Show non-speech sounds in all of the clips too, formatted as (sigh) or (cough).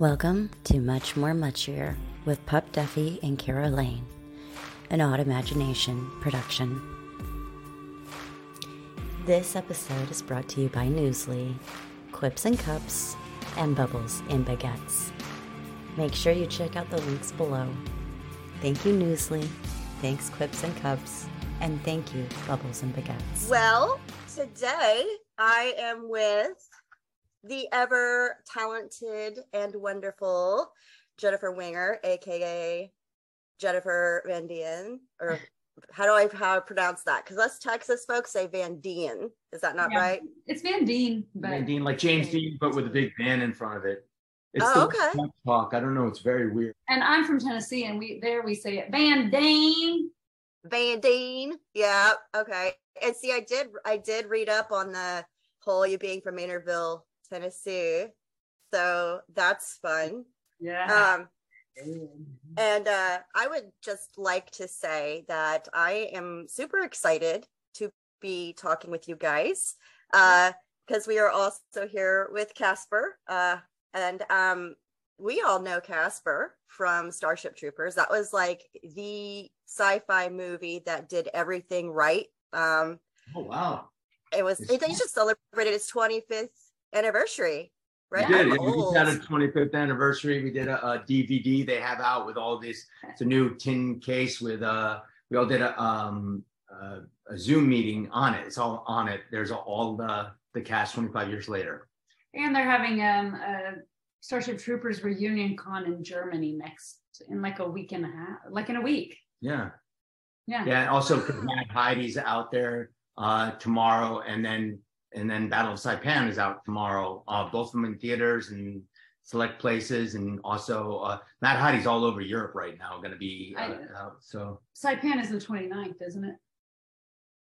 Welcome to Much More Muchier with Pup Duffy and Keira Lane, an Odd Imagination production. This episode is brought to you by Newsly, Quips and Cups, and Bubbles in Baguettes. Make sure you check out the links below. Thank you, Newsly. Thanks, Quips and Cups. And thank you, Bubbles and Baguettes. Well, today I am with the ever talented and wonderful Jennifer Wenger, aka Jennifer Van Dien, or (laughs) how do I how I pronounce that? Because us Texas folks say Van Dien. Is that not Yeah. right? It's Van Deen, but Van Dien, like James Dean, but with a big van in front of it. It's Oh, the okay. Dutch talk. I don't know. It's very weird. and I'm from Tennessee, and we there we say it Van Deen. Van Dien. Yeah. Okay. And see, I did I did read up on the whole you being from Maynardville, Tennessee. So that's fun. Yeah. Um, And uh, I would just like to say that I am super excited to be talking with you guys because we are also here with Casper. Uh, and um, we all know Casper from Starship Troopers. That was like the sci fi movie that did everything right. Um, Oh wow! it was, It's- they just celebrated its 25th anniversary, right? We did. Yeah, we just had a 25th anniversary. We did a, a DVD they have out with all this. It's a new tin case with uh. We all did a um uh, a Zoom meeting on it. It's all on it. There's all the the cast 25 years later. and they're having um a Starship Troopers reunion con in Germany next in like a week and a half, like in a week. Yeah. Yeah. Yeah, also, also 'cause Mad Heidi's out there uh, tomorrow, and then and then Battle of Saipan is out tomorrow. Uh, both of them in theaters and select places, and also uh, Mad Heidi's all over Europe right now. Going to be uh, know. out. So Saipan is the 29th, isn't it?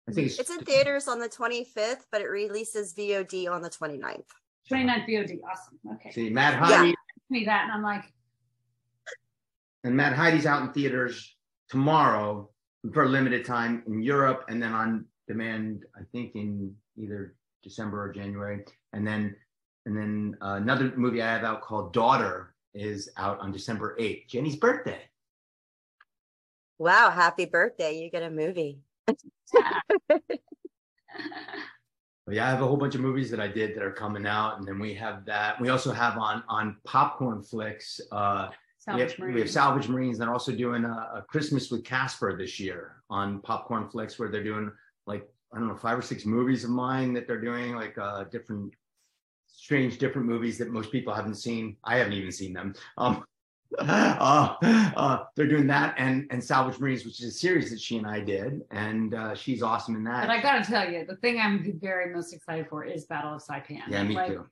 I think it's, It's in theaters on the 25th, but it releases VOD on the 29th. 29th VOD. Awesome. Okay. See, Mad Yeah. Me that, and I'm like, and Mad Heidi's out in theaters tomorrow for a limited time in Europe, and then on demand, I think in either December or January, and then and then uh, another movie I have out called Daughter is out on December eighth, Jenny's birthday. Wow, happy birthday. You get a movie. (laughs) But yeah, I have a whole bunch of movies that I did that are coming out, and then we have that. We also have on on Popcorn Flicks. Uh, we have, Salvage we have Marines. Salvage Marines. They're also doing a, a Christmas with Casper this year on Popcorn Flicks, where they're doing like I don't know five or six movies of mine that they're doing, like uh, different strange, different movies that most people haven't seen. I haven't even seen them. Um, (laughs) uh, uh, they're doing that and and Salvage Marines, which is a series that she and I did, and uh, she's awesome in that. But I gotta tell you, the thing I'm very most excited for is Battle of Saipan. yeah, me Like, too.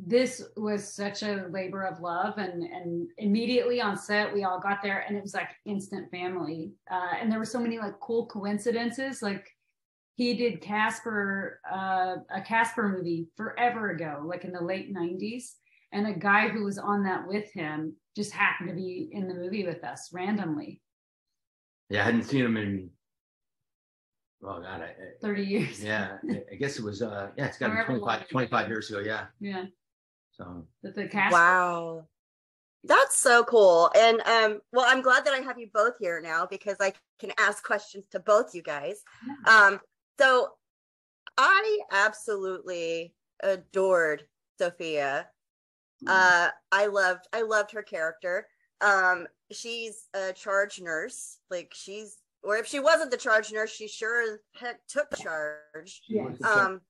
this was such a labor of love and and immediately on set we all got there and it was like instant family uh, and there were so many like cool coincidences like he did casper uh, a casper movie forever ago like in the late 90s and a guy who was on that with him just happened to be in the movie with us randomly Yeah, I hadn't seen him in. Oh God, I, I- 30 years yeah, I- I guess it was. uh Yeah, it's got to be 25, 25 years ago. Yeah, yeah so but the cast Wow. That's so cool. And um, well, I'm glad that I have you both here now because I can ask questions to both you guys. Um, so I absolutely adored Sofia. Uh, I loved I loved her character. Um, she's a charge nurse. Like she's or if she wasn't the charge nurse, she sure heck took charge. Yes. Um,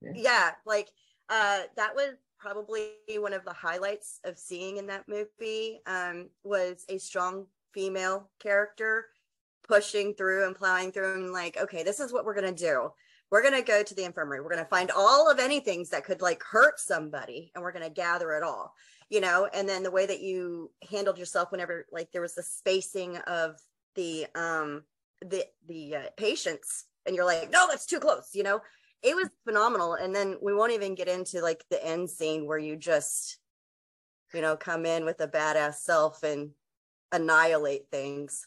Yeah. yeah, like uh, that was probably one of the highlights of seeing in that movie. Um, was a strong female character pushing through and plowing through and like, okay, this is what we're gonna do. We're gonna go to the infirmary. We're gonna find all of anything that could like hurt somebody, and we're gonna gather it all. You know, and then the way that you handled yourself whenever like there was the spacing of the um the the uh, patients, and you're like, no, that's too close. You know, it was phenomenal and then we won't even get into like the end scene where you just you know come in with a badass self and annihilate things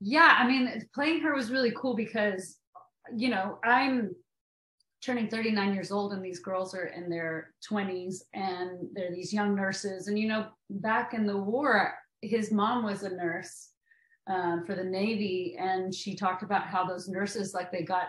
yeah i mean playing her was really cool because you know i'm turning 39 years old and these girls are in their 20s and they're these young nurses. And you know back in the war his mom was a nurse um, for the navy and she talked about how those nurses like they got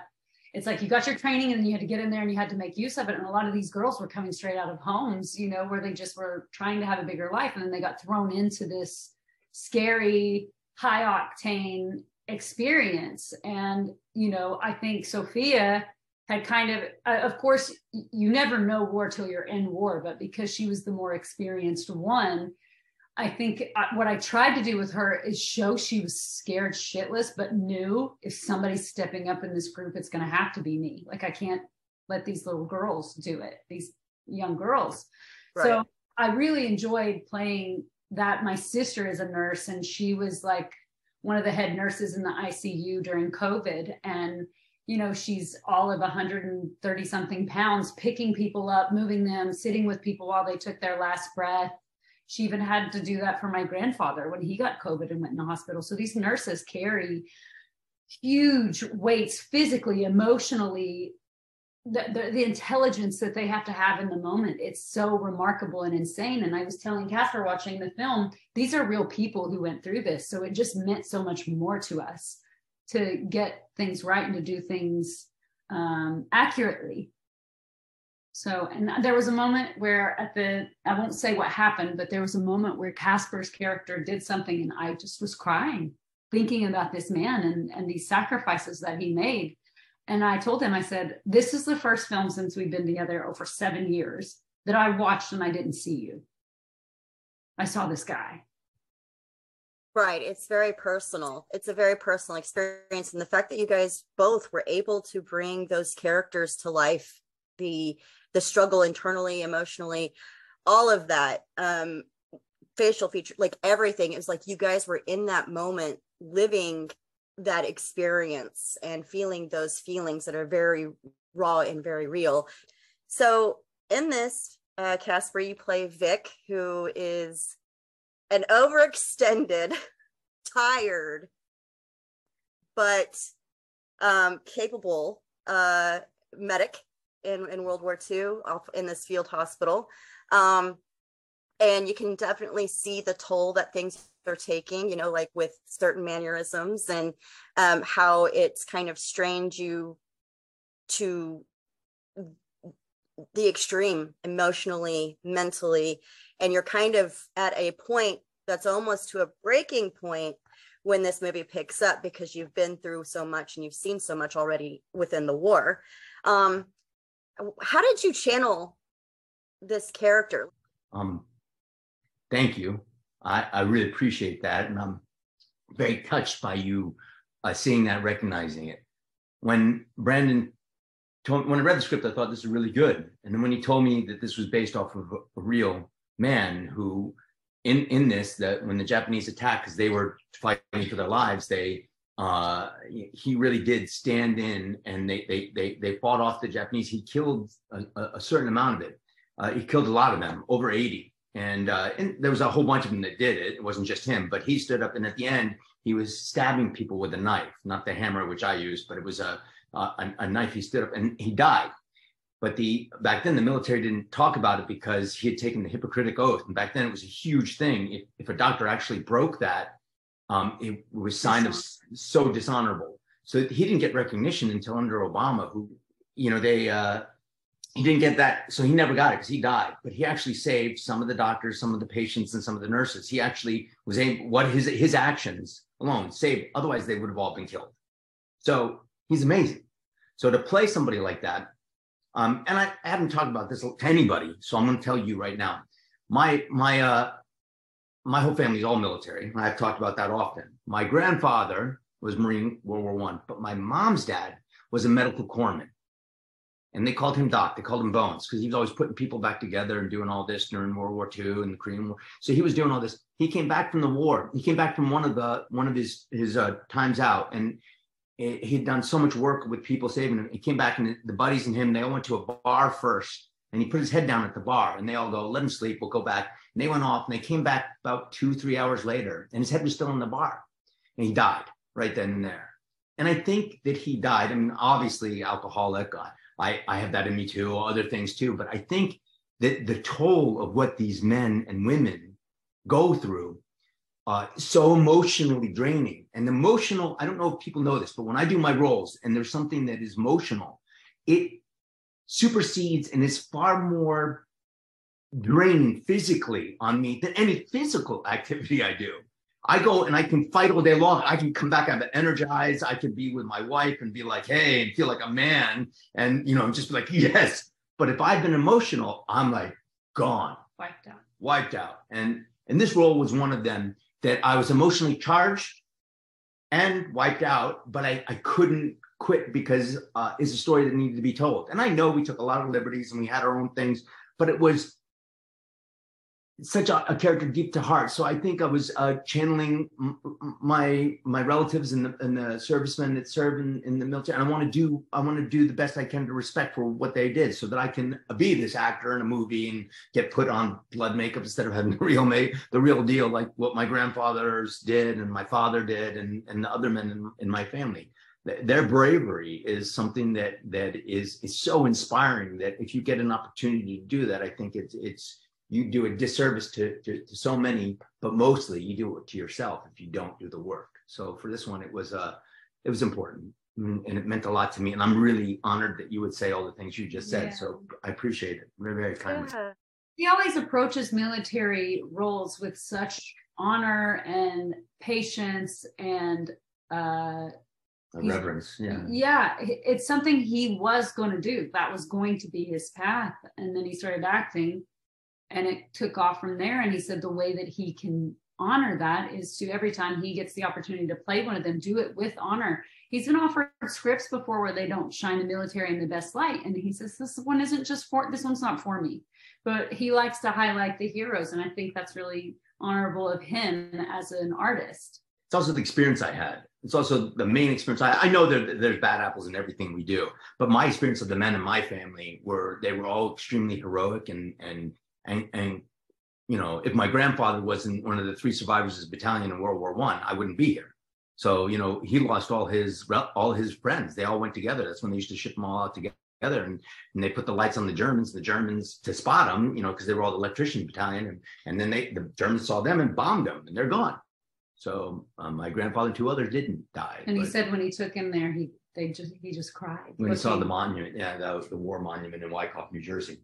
it's like you got your training and then you had to get in there and you had to make use of it. And a lot of these girls were coming straight out of homes you know where they just were trying to have a bigger life and then they got thrown into this scary high octane experience. And you know i think sofia had kind of uh, of course you never know war till you're in war but because she was the more experienced one i think uh, what i tried to do with her is show she was scared shitless but knew if somebody's stepping up in this group it's going to have to be me. Like i can't let these little girls do it these young girls. Right. so i really enjoyed playing that my sister is a nurse and she was like one of the head nurses in the icu during covid and you know, she's all of 130 something pounds, picking people up, moving them, sitting with people while they took their last breath. She even had to do that for my grandfather when he got COVID and went in the hospital. So these nurses carry huge weights physically, emotionally, the, the, the, intelligence that they have to have in the moment it's so remarkable and insane and i was telling casper watching the film these are real people who went through this so it just meant so much more to us to get things right and to do things um, accurately. So, and there was a moment where at the, I won't say what happened, but there was a moment where Casper's character did something and I just was crying, thinking about this man and, and these sacrifices that he made. And I told him, I said, this is the first film since we've been together over seven years that I watched and I didn't see you. I saw this guy. Right. It's very personal. It's a very personal experience. And the fact that you guys both were able to bring those characters to life, the the struggle internally, emotionally, all of that, um, facial feature, like everything, it was like you guys were in that moment living that experience and feeling those feelings that are very raw and very real. So in this, uh, Casper, you play Vic, who is an overextended, (laughs) tired, but um, capable uh, medic in, in World War II in this field hospital. Um, and you can definitely see the toll that things are taking, you know, like with certain mannerisms and um, how it's kind of strained you to the extreme emotionally, mentally, and you're kind of at a point that's almost to a breaking point when this movie picks up because you've been through so much and you've seen so much already within the war. Um, how did you channel this character? Um, thank you. I, I really appreciate that, and I'm very touched by you uh, seeing that, recognizing it. When Brandon told, when I read the script, I thought this is really good, and then when he told me that this was based off of a, a real man who in in this that when the Japanese attacked because they were fighting for their lives, they uh, he really did stand in and they they they they fought off the Japanese. He killed a, a certain amount of it. Uh, he killed a lot of them, over 80. And, uh, and there was a whole bunch of them that did it. It wasn't just him, but he stood up and at the end he was stabbing people with a knife, not the hammer which I used, but it was a a, a knife. He stood up and he died. But the back then the military didn't talk about it because he had taken the Hippocratic oath, and back then it was a huge thing. If, if a doctor actually broke that, um, it was sign of so dishonorable. So he didn't get recognition until under Obama, who, you know, they uh, he didn't get that, so he never got it because he died. But he actually saved some of the doctors, some of the patients, and some of the nurses. He actually was able what his his actions alone saved. Otherwise, they would have all been killed. So he's amazing. So to play somebody like that um, and I, I, haven't talked about this to anybody, so I'm going to tell you right now. My my uh, my whole family is all military. I've talked about that often. My grandfather was Marine World War One, but my mom's dad was a medical corpsman, and they called him Doc. They called him Bones because he was always putting people back together and doing all this during World War II and the Korean War. So he was doing all this. He came back from the war. He came back from one of the one of his his uh, times out, and he'd done so much work with people saving him. He came back and the buddies and him, they all went to a bar first and he put his head down at the bar and they all go, let him sleep. We'll go back. And they went off and they came back about two, three hours later and his head was still in the bar and he died right then and there. And I think that he died. I mean, obviously alcoholic, uh, I, I have that in me too, other things too. But I think that the toll of what these men and women go through uh, so emotionally draining and emotional. I don't know if people know this, but when I do my roles and there's something that is emotional, it supersedes and is far more draining physically on me than any physical (laughs) activity I do. I go and I can fight all day long. I can come back, I'm energized. I can be with my wife and be like, hey, and feel like a man. And, you know, just be like, yes. But if I've been emotional, I'm like gone. Wiped out. Wiped out. And and this role was one of them that I was emotionally charged and wiped out, but I, I couldn't quit because uh, it's a story that needed to be told. And I know we took a lot of liberties and we had our own things, but it was such a, a, character deep to heart. So I think I was uh, channeling m- my my relatives and the, and the servicemen that serve in, in the military. And I want to do I want to do the best I can to respect for what they did, so that I can be this actor in a movie and get put on blood makeup instead of having the (laughs) real make the real deal, like what my grandfathers did and my father did, and and the other men in, in my family. Their bravery is something that that is is so inspiring that if you get an opportunity to do that, I think it's it's you do a disservice to, to, to, so many, but mostly you do it to yourself if you don't do the work. So for this one, it was uh, it was important and it meant a lot to me. And I'm really honored that you would say all the things you just said. Yeah. So I appreciate it very, very kindly. Yeah. He always approaches military roles with such honor and patience and uh, reverence. Yeah. Yeah. It's something he was going to do. That was going to be his path. And then he started acting and it took off from there. And he said the way that he can honor that is to every time he gets the opportunity to play one of them do it with honor. He's been offered scripts before where they don't shine the military in the best light. And he says this one isn't just for this one's not for me. But he likes to highlight the heroes. And i think that's really honorable of him as an artist. It's also the experience i had. It's also the main experience. I, I know there's bad apples in everything we do but my experience of the men in my family were they were all extremely heroic and and and and you know if my grandfather wasn't one of the three survivors of his battalion in world war one I, I wouldn't be here. So you know he lost all his all his friends. They all went together. That's when they used to ship them all out together and, and they put the lights on the germans the germans to spot them you know because they were all the electrician battalion and, and then they the germans saw them and bombed them and they're gone. So um, my grandfather and two others didn't die and he said when he took him there he they just he just cried. When he saw the monument yeah that was the war monument in wyckoff new jersey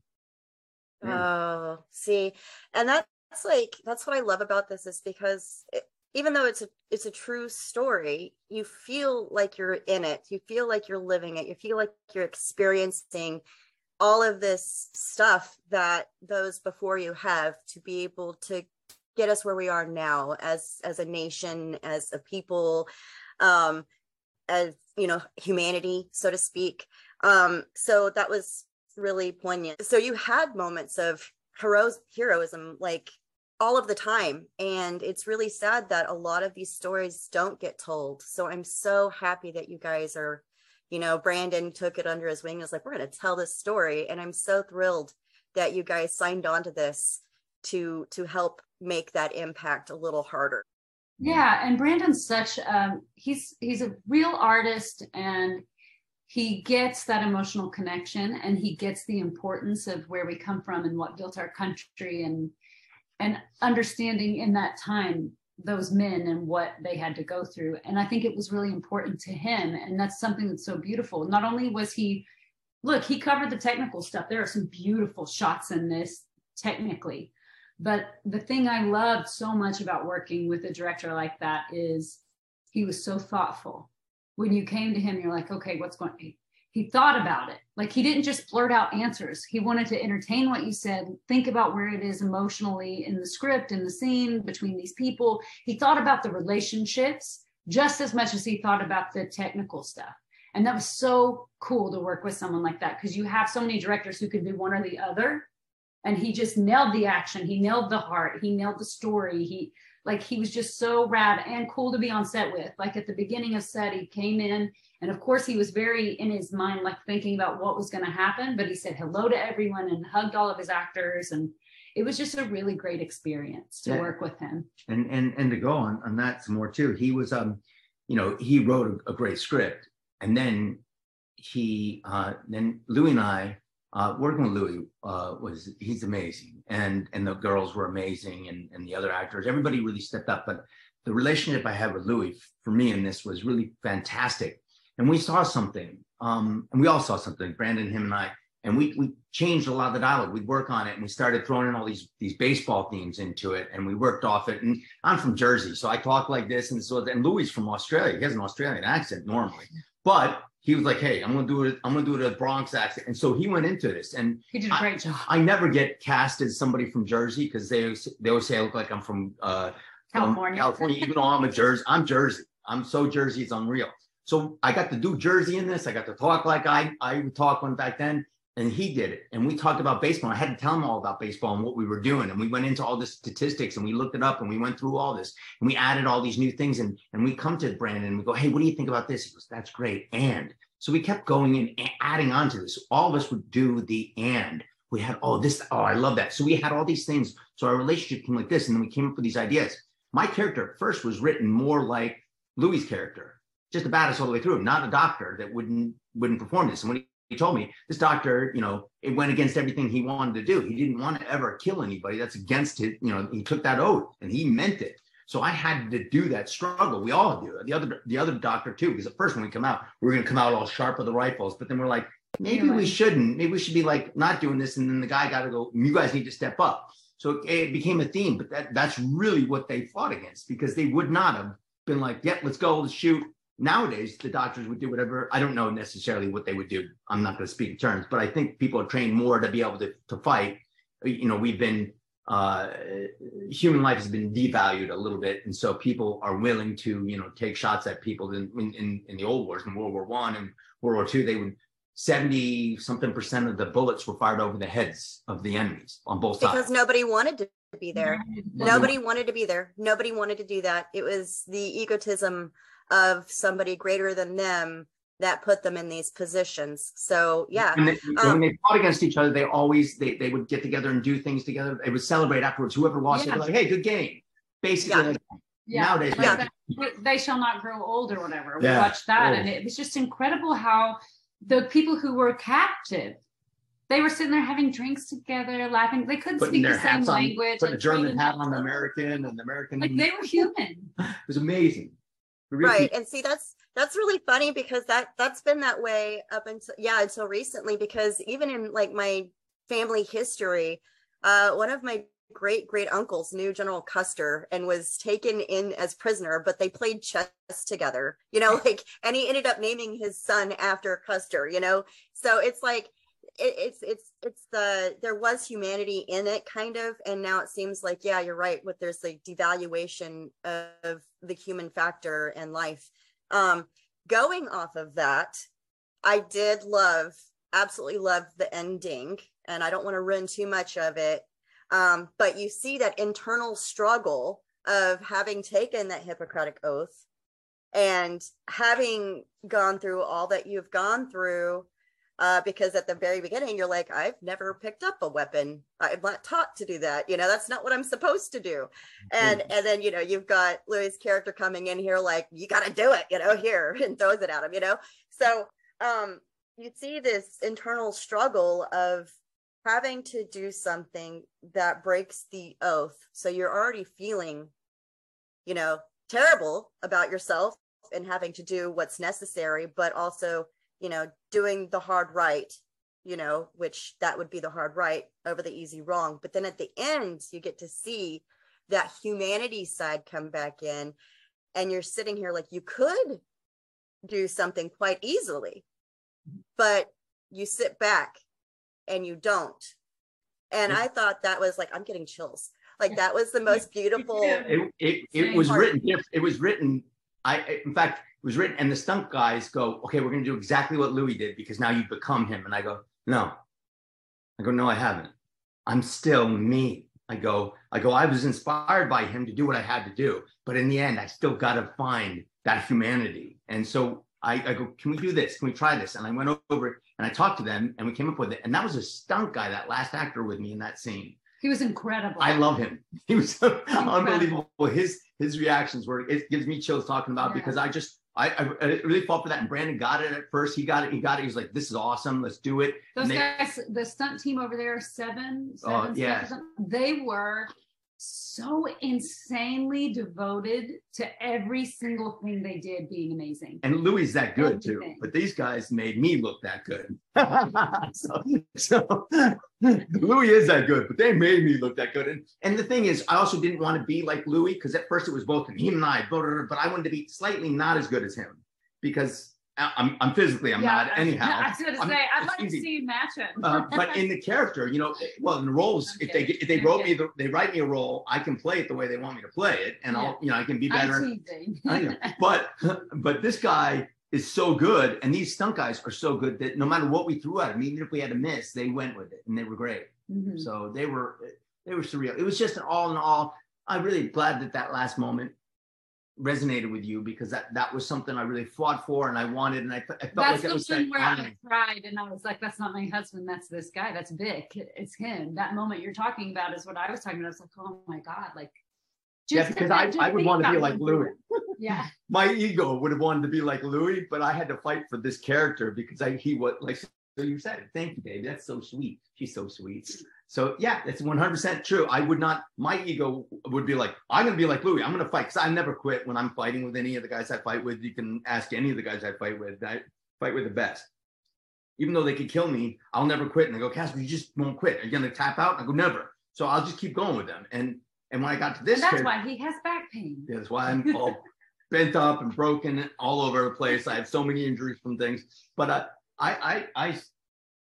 Oh, see, and that's like that's what I love about this is because it, even though it's a it's a true story, you feel like you're in it. You feel like you're living it. You feel like you're experiencing all of this stuff that those before you have to be able to get us where we are now as as a nation, as a people, um, as you know, humanity, so to speak. Um, so that was really poignant. So you had moments of heroes heroism like all of the time and it's really sad that a lot of these stories don't get told. So I'm so happy that you guys are you know Brandon took it under his wing and was like we're going to tell this story and I'm so thrilled that you guys signed on to this to to help make that impact a little harder. Yeah, and Brandon's such um he's he's a real artist and he gets that emotional connection and he gets the importance of where we come from and what built our country and and understanding in that time those men and what they had to go through. And i think it was really important to him. And that's something that's so beautiful. Not only was he look he covered the technical stuff. There are some beautiful shots in this technically. But the thing i loved so much about working with a director like that is he was so thoughtful when you came to him, you're like, okay, what's going on? He thought about it. Like he didn't just blurt out answers. He wanted to entertain what you said, think about where it is emotionally in the script, in the scene between these people. He thought about the relationships just as much as he thought about the technical stuff. And that was so cool to work with someone like that because you have so many directors who can do one or the other. And he just nailed the action. He nailed the heart. He nailed the story. He like he was just so rad and cool to be on set with. Like at the beginning of set, he came in and of course he was very in his mind, like thinking about what was going to happen, but he said hello to everyone and hugged all of his actors. And it was just a really great experience to yeah. work with him. And, and, and to go on, on that some more too, he was, um, you know, he wrote a, a great script and then he uh, then Louis and I uh, working with Louis uh, was he's amazing, and and the girls were amazing, and and the other actors, everybody really stepped up. But the relationship I had with Louis for me in this was really fantastic, and we saw something, um, and we all saw something. Brandon, him, and I, and we we changed a lot of the dialogue. We'd work on it, and we started throwing in all these these baseball themes into it, and we worked off it. And I'm from Jersey, so I talk like this, and so and Louis from Australia. He has an Australian accent normally, but he was like, "Hey, I'm gonna do it. I'm gonna do it a Bronx accent." And so he went into this, and he did a great I, job. I never get cast as somebody from Jersey because they they always say I look like I'm from uh, California. California, even though I'm a Jersey. I'm Jersey. I'm so Jersey, it's unreal. So I got to do Jersey in this. I got to talk like I I would talk one back then, and he did it. And we talked about baseball. I had to tell him all about baseball and what we were doing. And we went into all the statistics and we looked it up and we went through all this and we added all these new things. And and we come to Brandon and we go, hey, what do you think about this? He goes, that's great. And so we kept going and adding on to this. All of us would do the and. We had, oh, this, oh, I love that. So we had all these things. So our relationship came like this. And then we came up with these ideas. My character first was written more like Louis' character, just a badass all the way through, not a doctor that wouldn't wouldn't perform this. And when he, he told me, this doctor, you know, it went against everything he wanted to do. He didn't want to ever kill anybody. That's against it. You know, he took that oath and he meant it. So I had to do that struggle. We all do. The other the other doctor too, because at first when we come out, we are gonna come out all sharp with the rifles, but then we're like, maybe we shouldn't. Maybe we should be like not doing this. And then the guy got to go. You guys need to step up. So it, it became a theme. But that that's really what they fought against because they would not have been like, yep, yeah, let's go, let's shoot. Nowadays, the doctors would do whatever. I don't know necessarily what they would do. I'm not going to speak in terms, but I think people are trained more to be able to, to fight. You know, we've been uh, human life has been devalued a little bit, and so people are willing to, you know, take shots at people. In in, in the old wars, in World War One and World War Two, they would seventy something percent of the bullets were fired over the heads of the enemies on both because sides. Because nobody wanted to be there. Nobody wanted to be there. Nobody wanted to do that. It was the egotism of somebody greater than them that put them in these positions. So yeah, they, um, when they fought against each other, they always they they would get together and do things together. They would celebrate afterwards. Whoever lost, yeah. they'd be like, "Hey, good game." Basically, yeah. Like, yeah. nowadays, yeah. they shall not grow old or whatever. We watched that, and it was just incredible how the people who were captive. They were sitting there having drinks together, laughing. They couldn't Putting speak the same on, language. Put a German hat on the American and the American. Like they were human. it was amazing. Right. And see, that's that's really funny because that that's been that way up until yeah until recently because even in like my family history uh one of my great great uncles knew general custer and was taken in as prisoner but they played chess together you know (laughs) like and he ended up naming his son after custer you know so it's like it, it's it's it's the there was humanity in it kind of and now it seems like yeah you're right with there's like devaluation of the human factor in life um, going off of that, I did love, absolutely love the ending, and I don't want to ruin too much of it. Um, but you see that internal struggle of having taken that Hippocratic oath and having gone through all that you've gone through uh, because at the very beginning you're like i've never picked up a weapon. I'm not taught to do that. You know that's not what i'm supposed to do. And and then you know you've got louis character coming in here like you got to do it you know here (laughs) and throws it at him you know? So um you see this internal struggle of having to do something that breaks the oath. So you're already feeling you know terrible about yourself and having to do what's necessary but also you know, doing the hard right, you know, which that would be the hard right over the easy wrong. But then at the end, you get to see that humanity side come back in, and you're sitting here like you could do something quite easily, but you sit back and you don't. And I thought that was like, I'm getting chills. Like that was the most beautiful. It, it, it was written. It was written. I, in fact, was written, and the stunt guys go, okay, we're going to do exactly what Louis did because now you've become him. And I go, no. I go, no, I haven't. I'm still me. I go, I go, I was inspired by him to do what I had to do. But in the end, I still got to find that humanity. And so I, I, go, can we do this? Can we try this? And I went over and I talked to them and we came up with it. And that was a stunt guy, that last actor with me in that scene. He was incredible. I love him. He was (laughs) unbelievable. His his reactions were it gives me chills talking about yeah. because I just I, I, really fought for that. And Brandon got it at first. He got it. He got it. He was like, "This is awesome. Let's do it." Those they, guys, the stunt team over there, seven, oh, seven, oh, yeah. Seven, they were so insanely devoted to every single thing they did being amazing. And Louis that good too, but these guys made me look that good. (laughs) so, so Louis is that good, but they made me look that good. And and the thing is, I also didn't want to be like Louis because at first it was both him and I, but I wanted to be slightly not as good as him because I'm, I'm physically, I'm yeah, not anyhow. I was (laughs) going to say, I'd like easy. to see you match him. uh, but in the (laughs) character, you know, well, in the roles, if they if they wrote me, the, they write me a role, I can play it the way they want me to play it, and yeah. I'll, you know, I can be better. (laughs) but but this guy is so good, and these stunt guys are so good that no matter what we threw at them, even if we had to miss, they went with it, and they were great. Mm-hmm. So they were they were surreal. It was just an all in all. I'm really glad that that last moment resonated with you because that that was something I really fought for and I wanted and I, I felt that's like it was the one where I cried and I was like, that's not my husband, that's this guy, that's Vic, it's him. That moment you're talking about is what I was talking about. I was like, oh my god, like. yeah, because I, I would want to be like Louis. (laughs) yeah. My ego would have wanted to be like Louis, but I had to fight for this character because I he was like so you said it. Thank you, baby. That's so sweet. She's so sweet. So yeah, it's 100% true. I would not, my ego would be like, I'm going to be like Louis. I'm going to fight because I never quit when I'm fighting with any of the guys I fight with. You can ask any of the guys I fight with. I fight with the best. Even though they could kill me, I'll never quit. And they go, Casper, you just won't quit. Are you going to tap out? I go, never. So I'll just keep going with them. And and when I got to this, and that's why he has back pain. Yeah, that's why I'm all (laughs) bent up and broken all over the place. I have so many injuries from things. But uh, I I I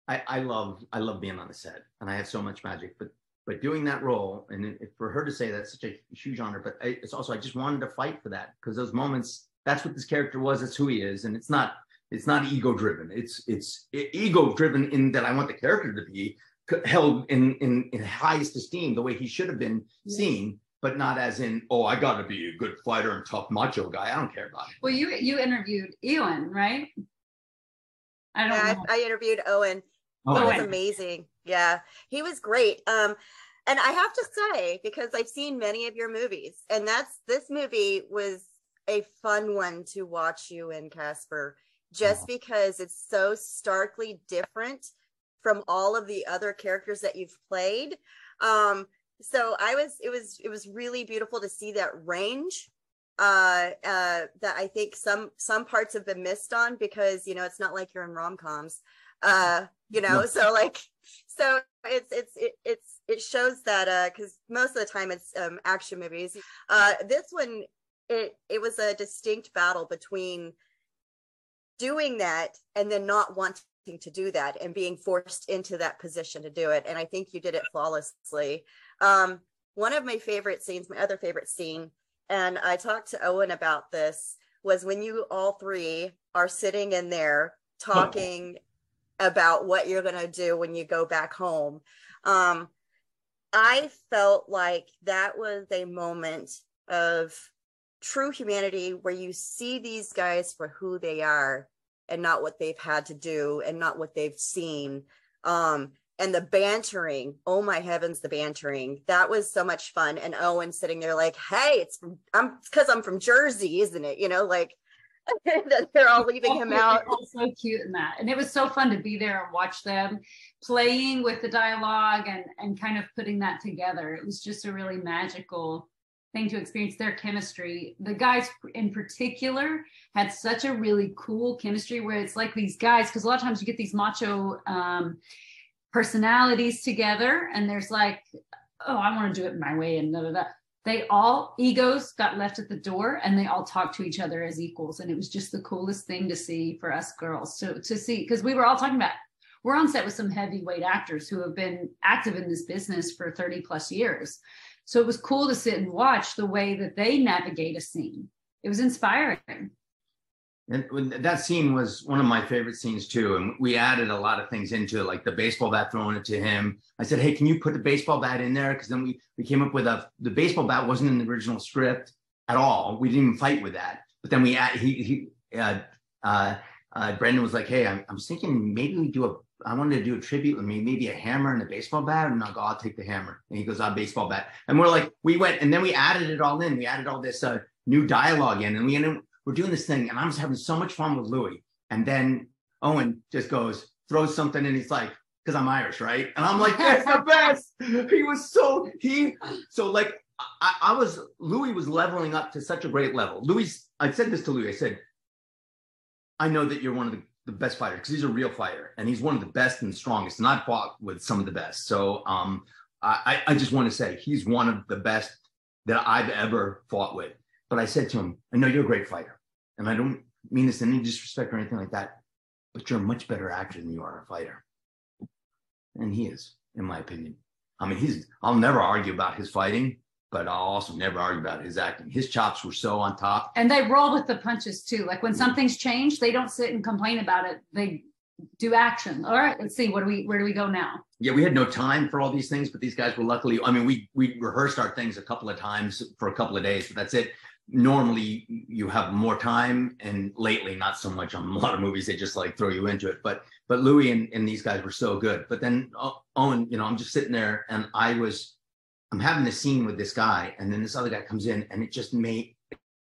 I, I love I love being on the set, and I have so much magic. But but doing that role, and for her to say that's such a huge honor. But I, it's also I just wanted to fight for that because those moments. That's what this character was. That's who he is, and it's not it's not ego driven. It's it's ego driven in that I want the character to be held in in, in highest esteem the way he should have been seen but not as in oh i got to be a good fighter and tough macho guy i don't care about it well you you interviewed owen right i don't yeah, know. I, I interviewed owen Oh, was amazing. Yeah, he was great. Um, and I have to say, because I've seen many of your movies, and that's this movie was a fun one to watch you in Casper, just oh. because it's so starkly different from all of the other characters that you've played. Um, so I was, it was, it was really beautiful to see that range uh uh that i think some some parts have been missed on because you know it's not like you're in rom-coms uh you know so like so it's it's it, it's it shows that uh because most of the time it's um action movies. Uh this one it it was a distinct battle between doing that and then not wanting to do that and being forced into that position to do it and i think you did it flawlessly. Um one of my favorite scenes my other favorite scene and i talked to owen about this was when you all three are sitting in there talking about what you're going to do when you go back home. Um, I felt like that was a moment of true humanity where you see these guys for who they are and not what they've had to do and not what they've seen. Um, and the bantering, oh my heavens, the bantering. That was so much fun. And Owen sitting there like, hey, it's from, I'm because I'm from Jersey, isn't it? You know, like (laughs) that they're all leaving him out. So cute in that, and it was so fun to be there and watch them playing with the dialogue and and kind of putting that together. It was just a really magical thing to experience their chemistry. The guys in particular had such a really cool chemistry where it's like these guys, because a lot of times you get these macho um, personalities together, and there's like, oh, I want to do it my way, and da da da they all egos got left at the door and they all talked to each other as equals. And it was just the coolest thing to see for us girls so to see because we were all talking about we're on set with some heavyweight actors who have been active in this business for 30 plus years. So it was cool to sit and watch the way that they navigate a scene. It was inspiring and that scene was one of my favorite scenes too. And we added a lot of things into it, like the baseball bat throwing it to him. I said, Hey, can you put the baseball bat in there? Because then we, we came up with a, the baseball bat wasn't in the original script at all. We didn't even fight with that. But then we, he, he, uh, uh, uh, Brandon was like, Hey, I'm, I'm thinking maybe we do a, I wanted to do a tribute with me, maybe a hammer and a baseball bat. And I go, I'll take the hammer. And he goes, I'll baseball bat. And we're like, we went, and then we added it all in. We added all this uh, new dialogue in, and we ended we're doing this thing, and I'm just having so much fun with Louis. And then Owen just goes, throws something, and he's like, because I'm Irish, right? And I'm like, that's the best. He was so he so like I, I was Louis was leveling up to such a great level. Louis, I said this to Louis. I said, I know that you're one of the, the best fighters because he's a real fighter and he's one of the best and strongest. And I've fought with some of the best. So um, I, I just want to say he's one of the best that I've ever fought with. But I said to him, I know you're a great fighter. And I don't mean this in any disrespect or anything like that, but you're a much better actor than you are a fighter. And he is, in my opinion. I mean, he's, I'll never argue about his fighting, but I'll also never argue about his acting. His chops were so on top. And they roll with the punches too. Like when something's changed, they don't sit and complain about it. They do action. All right, let's see. What do we where do we go now? Yeah, we had no time for all these things, but these guys were luckily, I mean, we we rehearsed our things a couple of times for a couple of days, but that's it. Normally you have more time and lately not so much on a lot of movies, they just like throw you into it. But but Louis and, and these guys were so good. But then oh, Owen, you know, I'm just sitting there and I was I'm having a scene with this guy, and then this other guy comes in, and it just made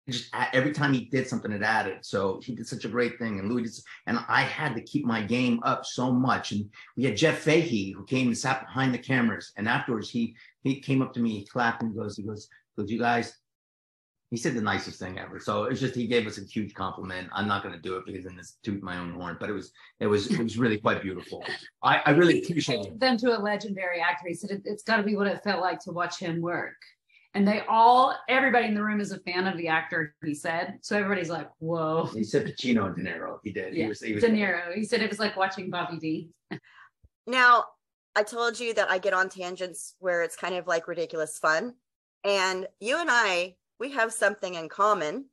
just every time he did something, it added. So he did such a great thing, and Louis did, and I had to keep my game up so much. And we had Jeff Fahey who came and sat behind the cameras, and afterwards he he came up to me, he clapped and goes, he goes, goes, you guys, he said the nicest thing ever. So it's just he gave us a huge compliment. I'm not going to do it because then it's toot my own horn, but it was it was it was really quite beautiful. I, I really appreciate it. Then to a legendary actor, he said it, it's got to be what it felt like to watch him work. And they all, everybody in the room is a fan of the actor. He said, so everybody's like, "Whoa!" He said Pacino and De Niro. He did. Yeah. He was, he was De Niro. He said it was like watching Bobby D. (laughs) now, I told you that I get on tangents where it's kind of like ridiculous fun, and you and I we have something in common.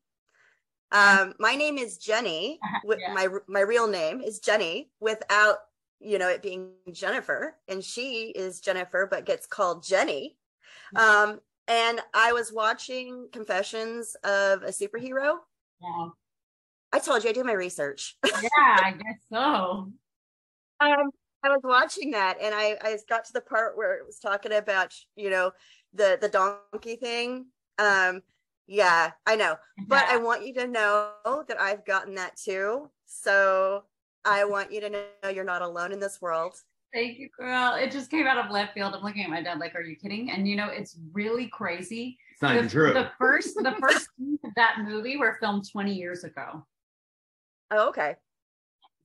Um, my name is Jenny. (laughs) yeah. My my real name is Jenny without you know it being Jennifer, and she is Jennifer but gets called Jenny. Um, and I was watching Confessions of a Superhero. Yeah. I told you I do my research. (laughs) yeah, I guess so. Um, I was watching that, and I I got to the part where it was talking about you know the the donkey thing um, yeah, I know. But I want you to know that I've gotten that too. So I want you to know you're not alone in this world. Thank you, girl. It just came out of left field. I'm looking at my dad like, are you kidding? And you know, it's really crazy. It's not the, true. The first the (laughs) first of that movie were filmed 20 years ago. Oh, okay.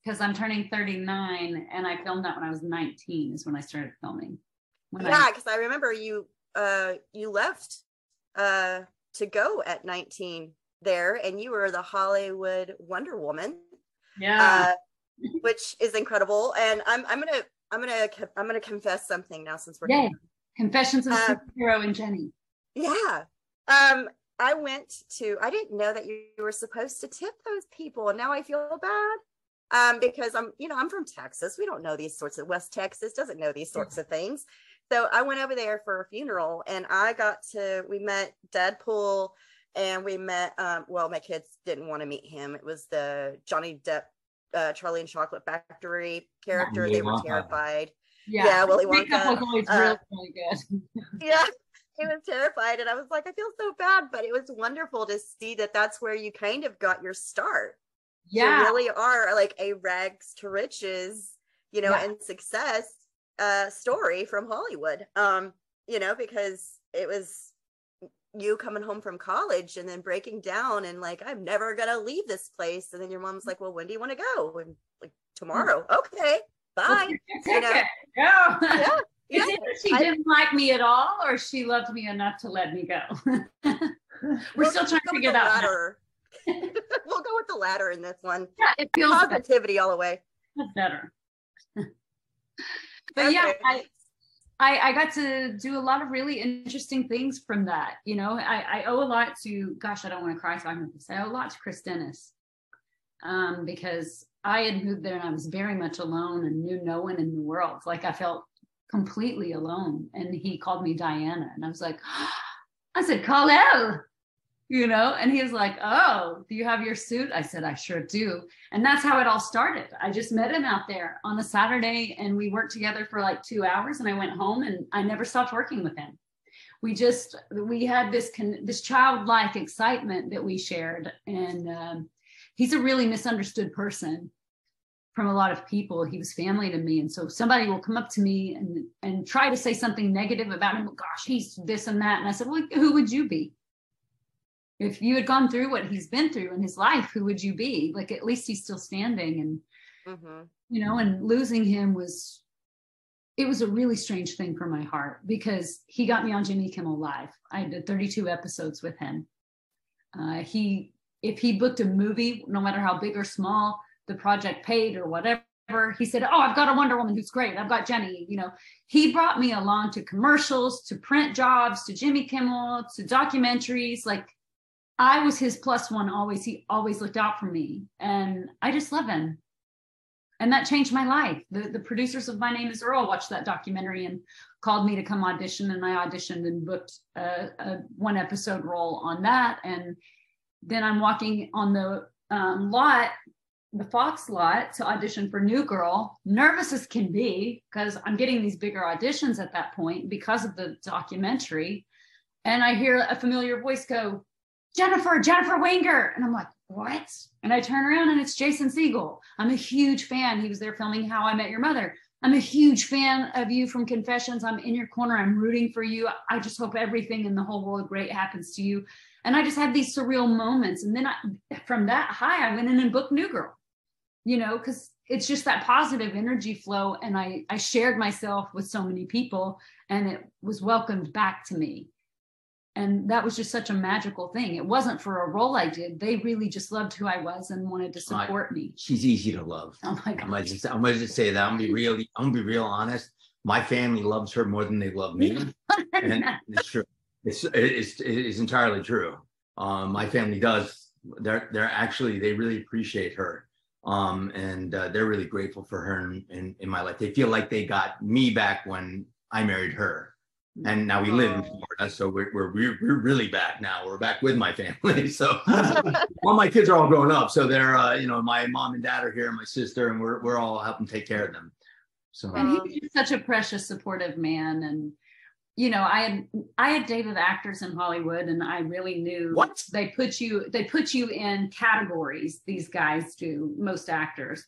Because I'm turning 39 and I filmed that when I was 19 is when I started filming. When yeah, because I, I remember you uh you left uh, to go at 19 there, and you were the Hollywood Wonder Woman. Yeah. Uh, which is incredible. And I'm I'm gonna I'm gonna I'm gonna confess something now since we're yeah. Confessions of uh, Superhero and Jenny. Yeah. Um, I went to I didn't know that you, you were supposed to tip those people, and now I feel bad. Um, because I'm, you know, I'm from Texas. We don't know these sorts of West Texas doesn't know these sorts of things so I went over there for a funeral and I got to, we met Deadpool and we met, um, well, my kids didn't want to meet him. It was the Johnny Depp, uh, Charlie and Chocolate Factory character. They were terrified. Yeah, yeah Willy Wonka. was always uh, really, really good. (laughs) yeah, he was terrified. And I was like, I feel so bad, but it was wonderful to see that that's where you kind of got your start. Yeah. You really are like a rags to riches, you know, yeah. and success uh, story from Hollywood. Um, you know, because it was you coming home from college and then breaking down and like I'm never gonna leave this place. And then your mom's like, "Well, when do you want to go?" And like tomorrow. Okay, bye. you know? (laughs) yeah. (laughs) yeah. Yeah. Is it that she didn't like me at all, or she loved me enough to let me go? (laughs) We're we'll still trying to figure that out. we'll go with the latter in this one. Yeah, it feels positivity better. all the way. That's better but yeah, I, I, I got to do a lot of really interesting things from that. You know, I, I owe a lot to, gosh, I don't want to cry talking about this. I owe a lot to Chris Dennis um, because I had moved there and I was very much alone and knew no one in the world. Like I felt completely alone. And he called me Diana, and I was like, (gasps) I said, Kal-El you know? And he was like oh do you have your suit? I said i sure do. And that's how it all started. I just met him out there on a saturday and we worked together for like two hours and i went home and i never stopped working with him. We just we had this con- this childlike excitement that we shared and um, he's a really misunderstood person from a lot of people. He was family to me. And so somebody will come up to me and and try to say something negative about him. Gosh he's this and that. And i said well who would you be if you had gone through what he's been through in his life who would you be like at least he's still standing and mm-hmm. you know and losing him was it was a really strange thing for my heart because he got me on Jimmy Kimmel Live. I did 32 episodes with him. Uh, he, if he booked a movie, no matter how big or small the project paid or whatever, he said, "Oh, I've got a Wonder Woman who's great. I've got Jenny." You know, he brought me along to commercials, to print jobs, to Jimmy Kimmel, to documentaries. Like I was his plus one always. He always looked out for me, and I just love him and that changed my life. The, the producers of My Name is Earl watched that documentary and called me to come audition, and I auditioned and booked a, a one episode role on that. And then I'm walking on the um, lot, the Fox lot, to audition for New Girl, nervous as can be because I'm getting these bigger auditions at that point because of the documentary. And I hear a familiar voice go, Jennifer, Jennifer Wenger. And I'm like, what? And I turn around and it's Jason Segel. I'm a huge fan. He was there filming How I Met Your Mother. I'm a huge fan of you from Confessions. I'm in your corner. I'm rooting for you. I just hope everything in the whole world great happens to you. And I just had these surreal moments. And then I, from that high, I went in and booked New Girl, you know, because it's just that positive energy flow. And I, I shared myself with so many people and it was welcomed back to me and that was just such a magical thing. It wasn't for a role i did. They really just loved who i was and wanted to support me. she's easy to love. Oh my God. I'm, gonna just, I'm gonna just say that. I'm gonna be really i'm gonna be real honest. My family loves her more than they love me. (laughs) And it's true. It's it's it's entirely true. Um, my family does. They're they're actually they really appreciate her. Um, and uh, they're really grateful for her in, in, in my life. They feel like they got me back when i married her and now we live in Florida, so we're we're we're really back now. We're back with my family. (laughs) So (laughs) all my kids are all grown up, so they're uh, you know my mom and dad are here, my sister, and we're we're all helping take care of them. So and he's such a precious, supportive man, and you know I had I had dated actors in Hollywood, and I really knew what they put you they put you in categories. These guys do most actors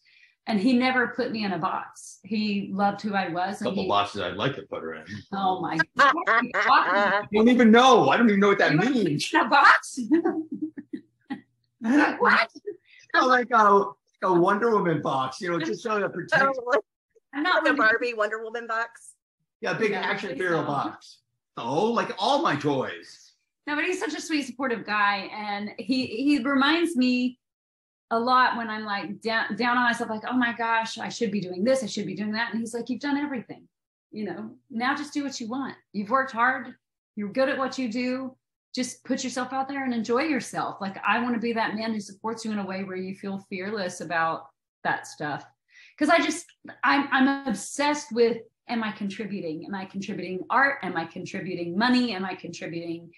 and he never put me in a box. He loved who I was. A couple he, boxes I'd like to put her in. Oh my God. I (laughs) don't even know. I don't even know what that you means. A box? (laughs) what? Oh, like a, a Wonder Woman box, you know, just so to protect. I'm not the Barbie Wonder Woman box. Yeah, big yeah, action hero so. box. Oh, like all my toys. No, but he's such a sweet, supportive guy, and he he reminds me a lot when I'm like down down on myself, like, oh my gosh, I should be doing this, I should be doing that. And he's like, You've done everything. You know, now just do what you want. You've worked hard, you're good at what you do. Just put yourself out there and enjoy yourself. Like I want to be that man who supports you in a way where you feel fearless about that stuff. Cause I just I'm I'm obsessed with am I contributing? Am I contributing art? Am I contributing money? Am I contributing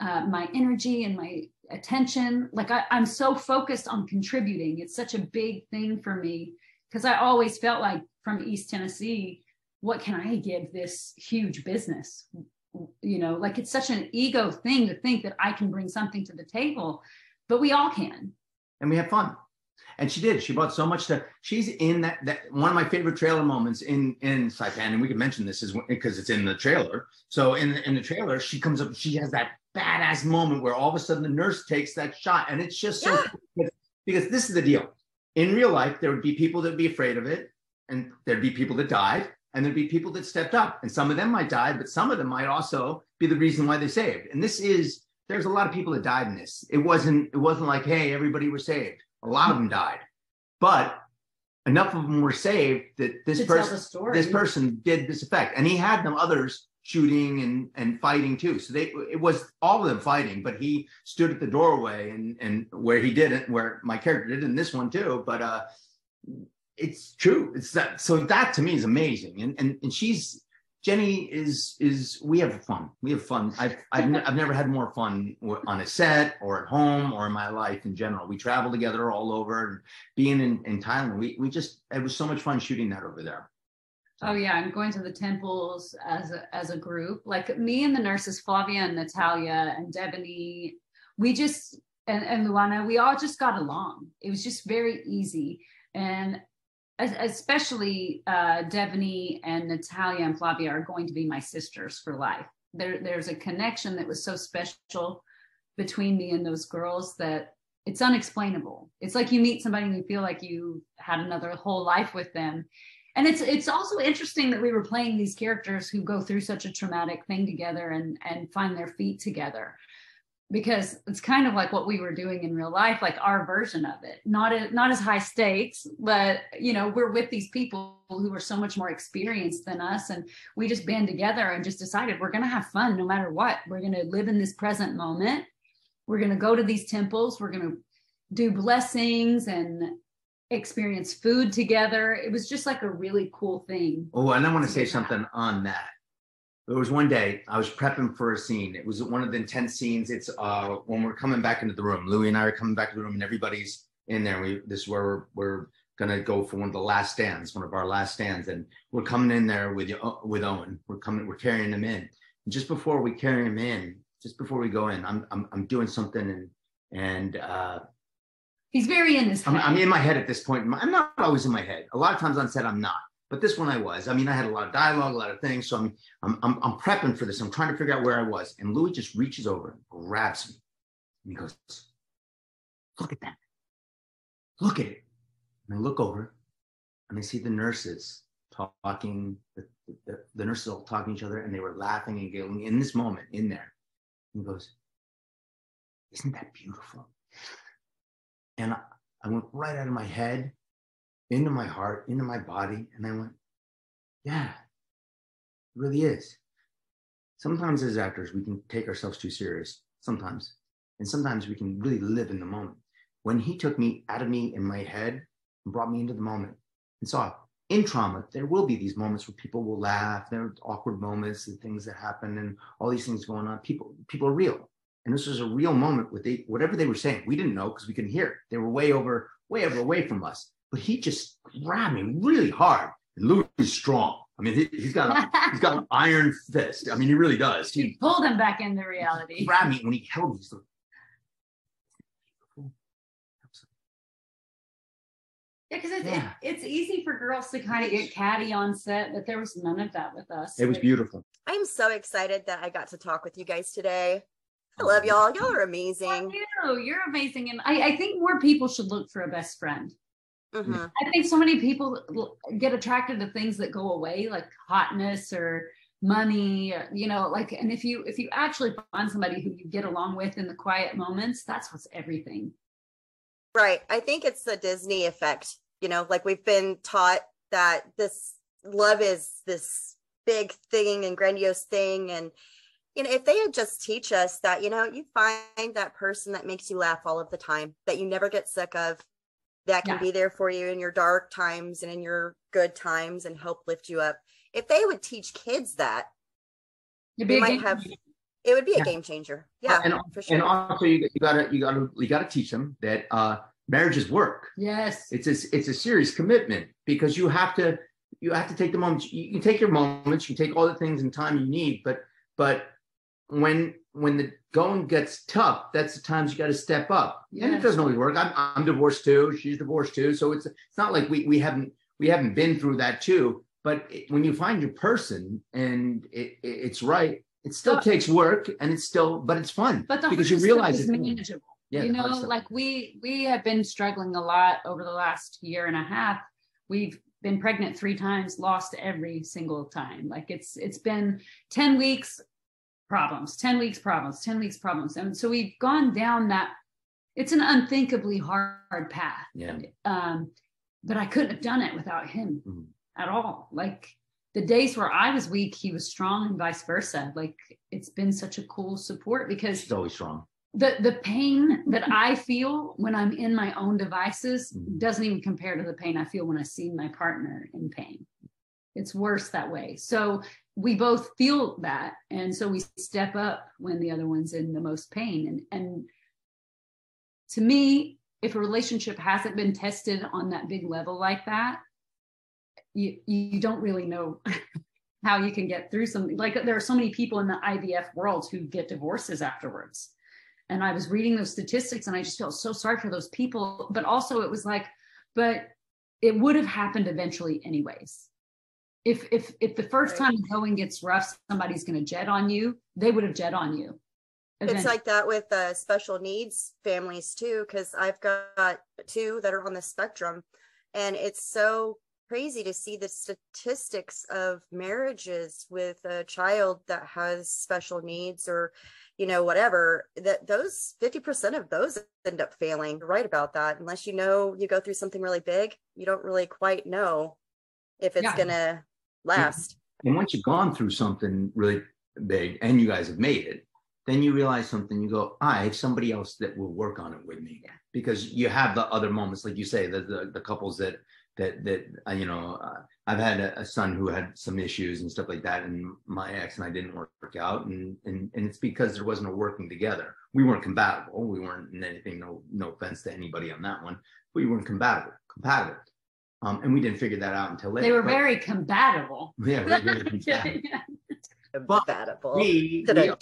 uh, my energy and my attention. Like I, I'm so focused on contributing. It's such a big thing for me because I always felt like from East Tennessee, what can I give this huge business? You know, like it's such an ego thing to think that I can bring something to the table, but we all can. And we have fun. And she did. She brought so much to. She's in that. That one of my favorite trailer moments in in Saipan, and we can mention this is because it's in the trailer. So in in the trailer, she comes up. She has that badass moment where all of a sudden the nurse takes that shot. And it's just so yeah. because this is the deal. In real life, there would be people that would be afraid of it, and there'd be people that died, and there'd be people that stepped up. And some of them might die, but some of them might also be the reason why they saved. And this is there's a lot of people that died in this. It wasn't it wasn't like, hey, everybody was saved. A lot of them died. But enough of them were saved that this person this person did this effect. And he had them others shooting and and fighting too. So they it was all of them fighting, but he stood at the doorway and and where he didn't, where my character did in this one too. But uh it's true. It's that so that to me is amazing. And and and she's Jenny is is we have fun. We have fun. I've I've, I've never had more fun on a set or at home or in my life in general. We travel together all over and being in, in Thailand. We we just it was so much fun shooting that over there. Oh yeah, and going to the temples as a, as a group, like me and the nurses, Flavia and Natalia and Devony, we just and, and Luana, we all just got along. It was just very easy, and especially uh, and Natalia and Flavia are going to be my sisters for life. There, there's a connection that was so special between me and those girls that it's unexplainable. It's like you meet somebody and you feel like you had another whole life with them. And it's it's also interesting that we were playing these characters who go through such a traumatic thing together and and find their feet together. Because it's kind of like what we were doing in real life like our version of it. Not a, not as high stakes but you know we're with these people who are so much more experienced than us. And we just band together and just decided we're going to have fun no matter what. We're going to live in this present moment. We're going to go to these temples. We're going to do blessings and experience food together it was just like a really cool thing oh and i want to say something on that there was one day I was prepping for a scene. It was one of the intense scenes. It's uh, when we're coming back into the room. Louis and I are coming back to the room, and everybody's in there. We this is where we're, we're gonna go for one of the last stands, one of our last stands, and we're coming in there with with Owen. We're coming, we're carrying him in. And just before we carry him in, just before we go in, I'm I'm, I'm doing something, and and uh, he's very in his head. I'm, I'm in my head at this point. I'm not always in my head. A lot of times on set, I'm not but this one I was. I mean, I had a lot of dialogue, a lot of things. So I'm, I'm, I'm, I'm prepping for this. I'm trying to figure out where I was. And Louis just reaches over and grabs me. And he goes, Look at that. Look at it. And I look over and I see the nurses talking, the, the, the nurses all talking to each other, and they were laughing and giggling in this moment in there. And he goes, Isn't that beautiful? And I, went right out of my head into my heart, into my body. And I went, yeah, it really is. Sometimes as actors, we can take ourselves too serious, sometimes. And sometimes we can really live in the moment. When he took me out of me in my head and brought me into the moment and saw in trauma, there will be these moments where people will laugh. There are awkward moments and things that happen and all these things going on. People, people are real. And this was a real moment with they, whatever they were saying. We didn't know because we couldn't hear. They were way over, way over away from us but he just grabbed me really hard. And Louis is strong. I mean, he, has got a, he's got an (laughs) iron fist. I mean, he really does. He, he pulled him back into reality. He grabbed me when he held me. He's like, yeah, because it's, yeah. it, it's easy for girls to kind of get catty on set, but there was none of that with us. It was beautiful. I'm so excited that I got to talk with you guys today. I love y'all. Y'all are amazing. You. You're amazing. And I, I think more people should look for a best friend. Mm-hmm. I think so many people get attracted to things that go away, like hotness or money, or, you know, like, and if you, if you actually find somebody who you get along with in the quiet moments, that's what's everything. Right. I think it's the Disney effect, you know, like we've been taught that this love is this big thing and grandiose thing. And, you know, if they would just teach us that, you know, you find that person that makes you laugh all of the time, that you never get sick of, that can yeah. be there for you in your dark times and in your good times and help lift you up. If they would teach kids that, we might have it would be a game changer. Yeah, and, for sure. And also, you, you gotta you gotta you gotta teach them that uh, marriages work. Yes, it's a it's a serious commitment because you have to you have to take the moments. You can take your moments. You can take all the things and time you need, but but when when the going gets tough, that's the times you got to step up. And it doesn't always work. I'm, I'm divorced too. She's divorced too. So it's it's not like we we haven't we haven't been through that too. But it, when you find your person and it, it, it's right, it still but, takes work and it's still but it's fun. But because you realize it's manageable. Yeah, you know, like we we have been struggling a lot over the last year and a half. We've been pregnant three times, lost every single time. Like it's it's been 10 weeks problems 10 weeks problems 10 weeks problems. And so we've gone down that it's an unthinkably hard path. Yeah. Um but i couldn't have done it without him mm-hmm. at all. Like the days where i was weak he was strong and vice versa. Like it's been such a cool support because he's always strong. the the pain that i feel when i'm in my own devices mm-hmm. doesn't even compare to the pain i feel when i see my partner in pain it's worse that way so we both feel that and so we step up when the other one's in the most pain and and to me if a relationship hasn't been tested on that big level like that you you don't really know (laughs) how you can get through something like there are so many people in the IVF world who get divorces afterwards. And I was reading those statistics and I just felt so sorry for those people. But also it was like, but it would have happened eventually anyways. If if if the first Right. time going gets rough, somebody's gonna jet on you, they would have jet on you. It's like that with uh, special needs families too, because I've got two that are on the spectrum, and it's so crazy to see the statistics of marriages with a child that has special needs or, you know, whatever. That those fifty percent of those end up failing. You're right about that. Unless you know you go through something really big, you don't really quite know if it's Yeah. gonna last. And once you've gone through something really big and you guys have made it, then you realize something. You go, I have somebody else that will work on it with me. Yeah. Because you have the other moments, like you say, the the, the couples that that that uh, you know. Uh, I've had a, a son who had some issues and stuff like that, and my ex and I didn't work out, and and and it's because there wasn't a working together. We weren't compatible. We weren't in anything. No no offense to anybody on that one. We weren't compatible. Compatible. Um, and we didn't figure that out until later. they were But- very compatible. (laughs) yeah, we very (laughs) compatible. But Compatible. we, we, are,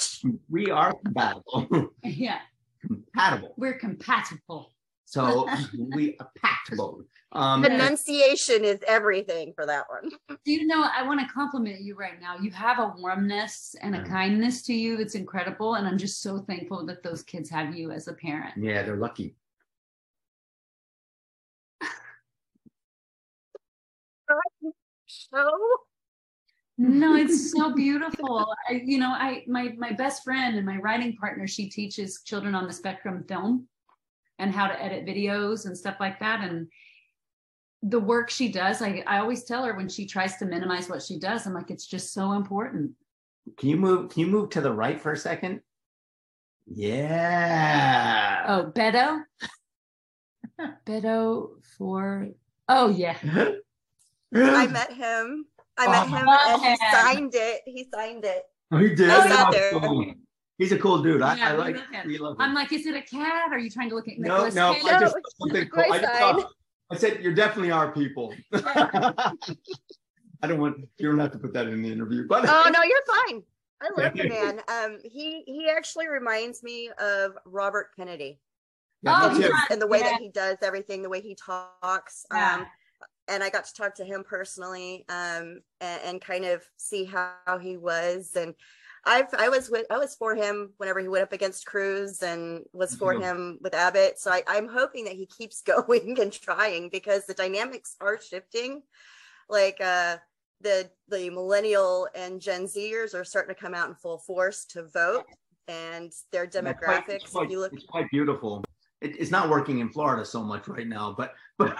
we are compatible. yeah, compatible. we're compatible. So (laughs) we are compatible. Um, Pronunciation is everything for that one. Do you know, I want to compliment you right now. You have a warmness and a Mm. kindness to you that's incredible. And I'm just so thankful that those kids have you as a parent. yeah, they're lucky. So No, (laughs) it's so beautiful. I, you know, I my my best friend and my writing partner, she teaches children on the spectrum film and how to edit videos and stuff like that. And the work she does, I, I always tell her when she tries to minimize what she does, I'm like, it's just so important. Can you move? Can you move to the right for a second? Yeah. Oh, Beto? (laughs) Beto for oh yeah. (laughs) I (gasps) met him. I met Oh, him love and he signed it. He signed it. Oh, he did. I was out there. cool. He's a cool dude. I, Yeah, I like. him. We love him. I'm like, is it a cat? Are you trying to look at no, Nicholas no. Cage? I just No, something cool. I, just thought, I said you're definitely our people. (laughs) (laughs) I don't want you don't have to put that in the interview, but Oh no, you're fine. I love (laughs) the man. Um, he he actually reminds me of Robert Kennedy Yeah, Oh, me too. and the way Yeah. that he does everything, the way he talks. Yeah. Um, and I got to talk to him personally, um, and, and kind of see how he was. And I've I was with I was for him whenever he went up against Cruz, and was for Mhm. him with Abbott. So I, I'm hoping that he keeps (laughs) going and trying because the dynamics are shifting. Like uh, the the millennial and Gen Zers are starting to come out in full force to vote, and their It's quite- demographics. It's quite, if you look, it's quite beautiful. It, it's not working in Florida so much right now, but but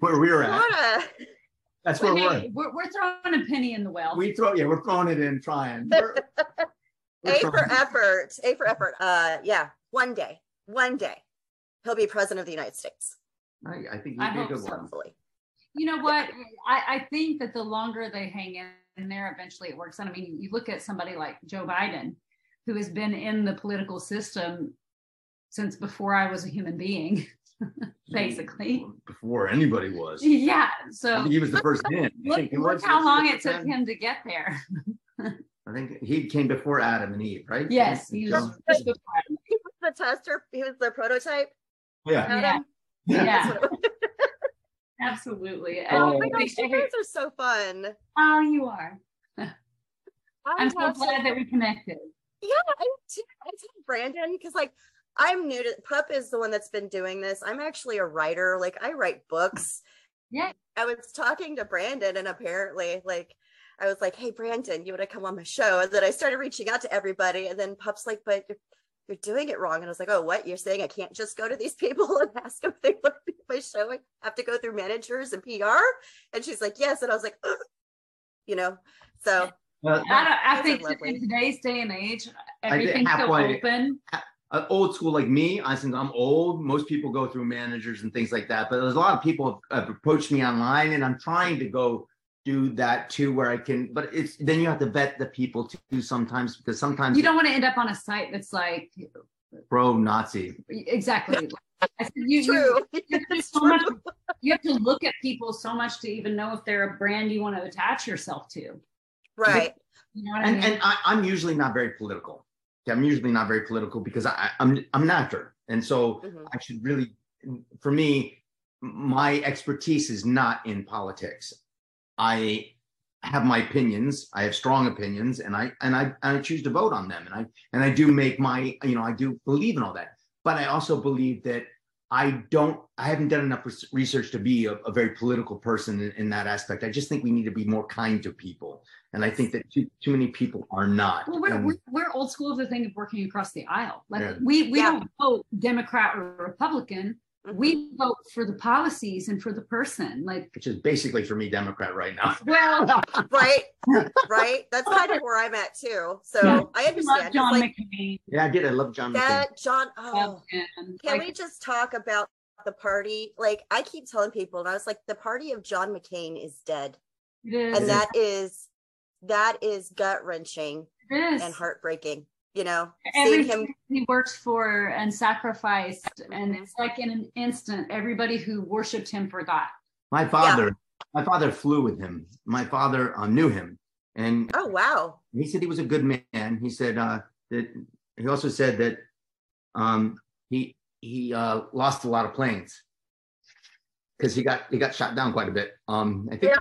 where we're at, Florida. that's where Hey, we're. at. we're, we're throwing a penny in the well. We throw, yeah, we're throwing it in, trying. (laughs) We're- we're A for effort. A for effort. Uh, yeah. One day. One day, he'll be president of the United States. I, I think he'd be a hope good so. one. Hopefully. you know what? I, I think that the longer they hang in there, eventually it works. out. I mean, you look at somebody like Joe Biden, who has been in the political system since before I was a human being, (laughs) (laughs) basically. Before anybody was. Yeah. So he was the first in. Look, think look how long it took him to get there. (laughs) I think he came before Adam and Eve, right? Yes, he was just before Adam. He was the tester. He was the prototype. yeah. Adam. Yeah. That's what it was. (laughs) Absolutely. Oh Oh. my gosh, you guys are so fun. Oh, you are. I I'm so have glad that we connected. Yeah, I t- I told Brandon because like I'm new to Pup is the one that's been doing this. I'm actually a writer. Like I write books. Yeah. I was talking to Brandon and apparently like I was like, "Hey Brandon, you want to come on my show?" And then I started reaching out to everybody, and then Pup's like, "But you're, you're doing it wrong." And I was like, "Oh, what? You're saying I can't just go to these (laughs) people and ask them if they want to be on my show? I have to go through managers and PR?" And she's like, "Yes." And I was like, "Ugh." "You know." So Uh, I, don't, I think lovely. in today's day and age, I everything's so open. Uh, old school like me, I think I'm old. Most people go through managers and things like that. But there's a lot of people have, have approached me online, and I'm trying to go do that too, where I can. But it's then you have to vet the people too sometimes because sometimes You don't want to end up on a site that's like pro Nazi. Exactly. (laughs) I said, you, you, True. you have to It's so much- you have to look at people so much to even know if they're a brand you want to attach yourself to. Right. You know what I And mean? and I, I'm usually not very political. I'm usually not very political because I, I'm I'm an actor, and so Mhm. I should really, for me, my expertise is not in politics. I have my opinions. I have strong opinions, and I and I and I choose to vote on them, and I and I do make my you know I do believe in all that. But I also believe that I don't. I haven't done enough research to be a, a very political person in, in that aspect. I just think we need to be more kind to people, and I think that too too many people are not. Well, we're, And- we're, we're old school of the thing of working across the aisle. Like Yeah. we, we Yeah. don't vote Democrat or Republican. We mm-hmm. vote for the policies and for the person. Like, which is basically for me Democrat right now. (laughs) well, (laughs) right. (laughs) Right. That's kind of where I'm at too. So Yeah. I I love understand. John like McCain. Yeah, I did. I love John McCain. John. Oh, love. Can Like, we just talk about the party? Like I keep telling people, and I was like, the party of John McCain is dead, it is, and that is that is gut wrenching and heartbreaking. You know, Every seeing him. he worked for and sacrificed, and it's like in an instant, everybody who worshipped him forgot. My father, my father flew with him. My father uh, knew him, and Oh wow! he said he was a good man. He said uh, that he also said that um, he he uh, lost a lot of planes because he got he got shot down quite a bit. Um, I think,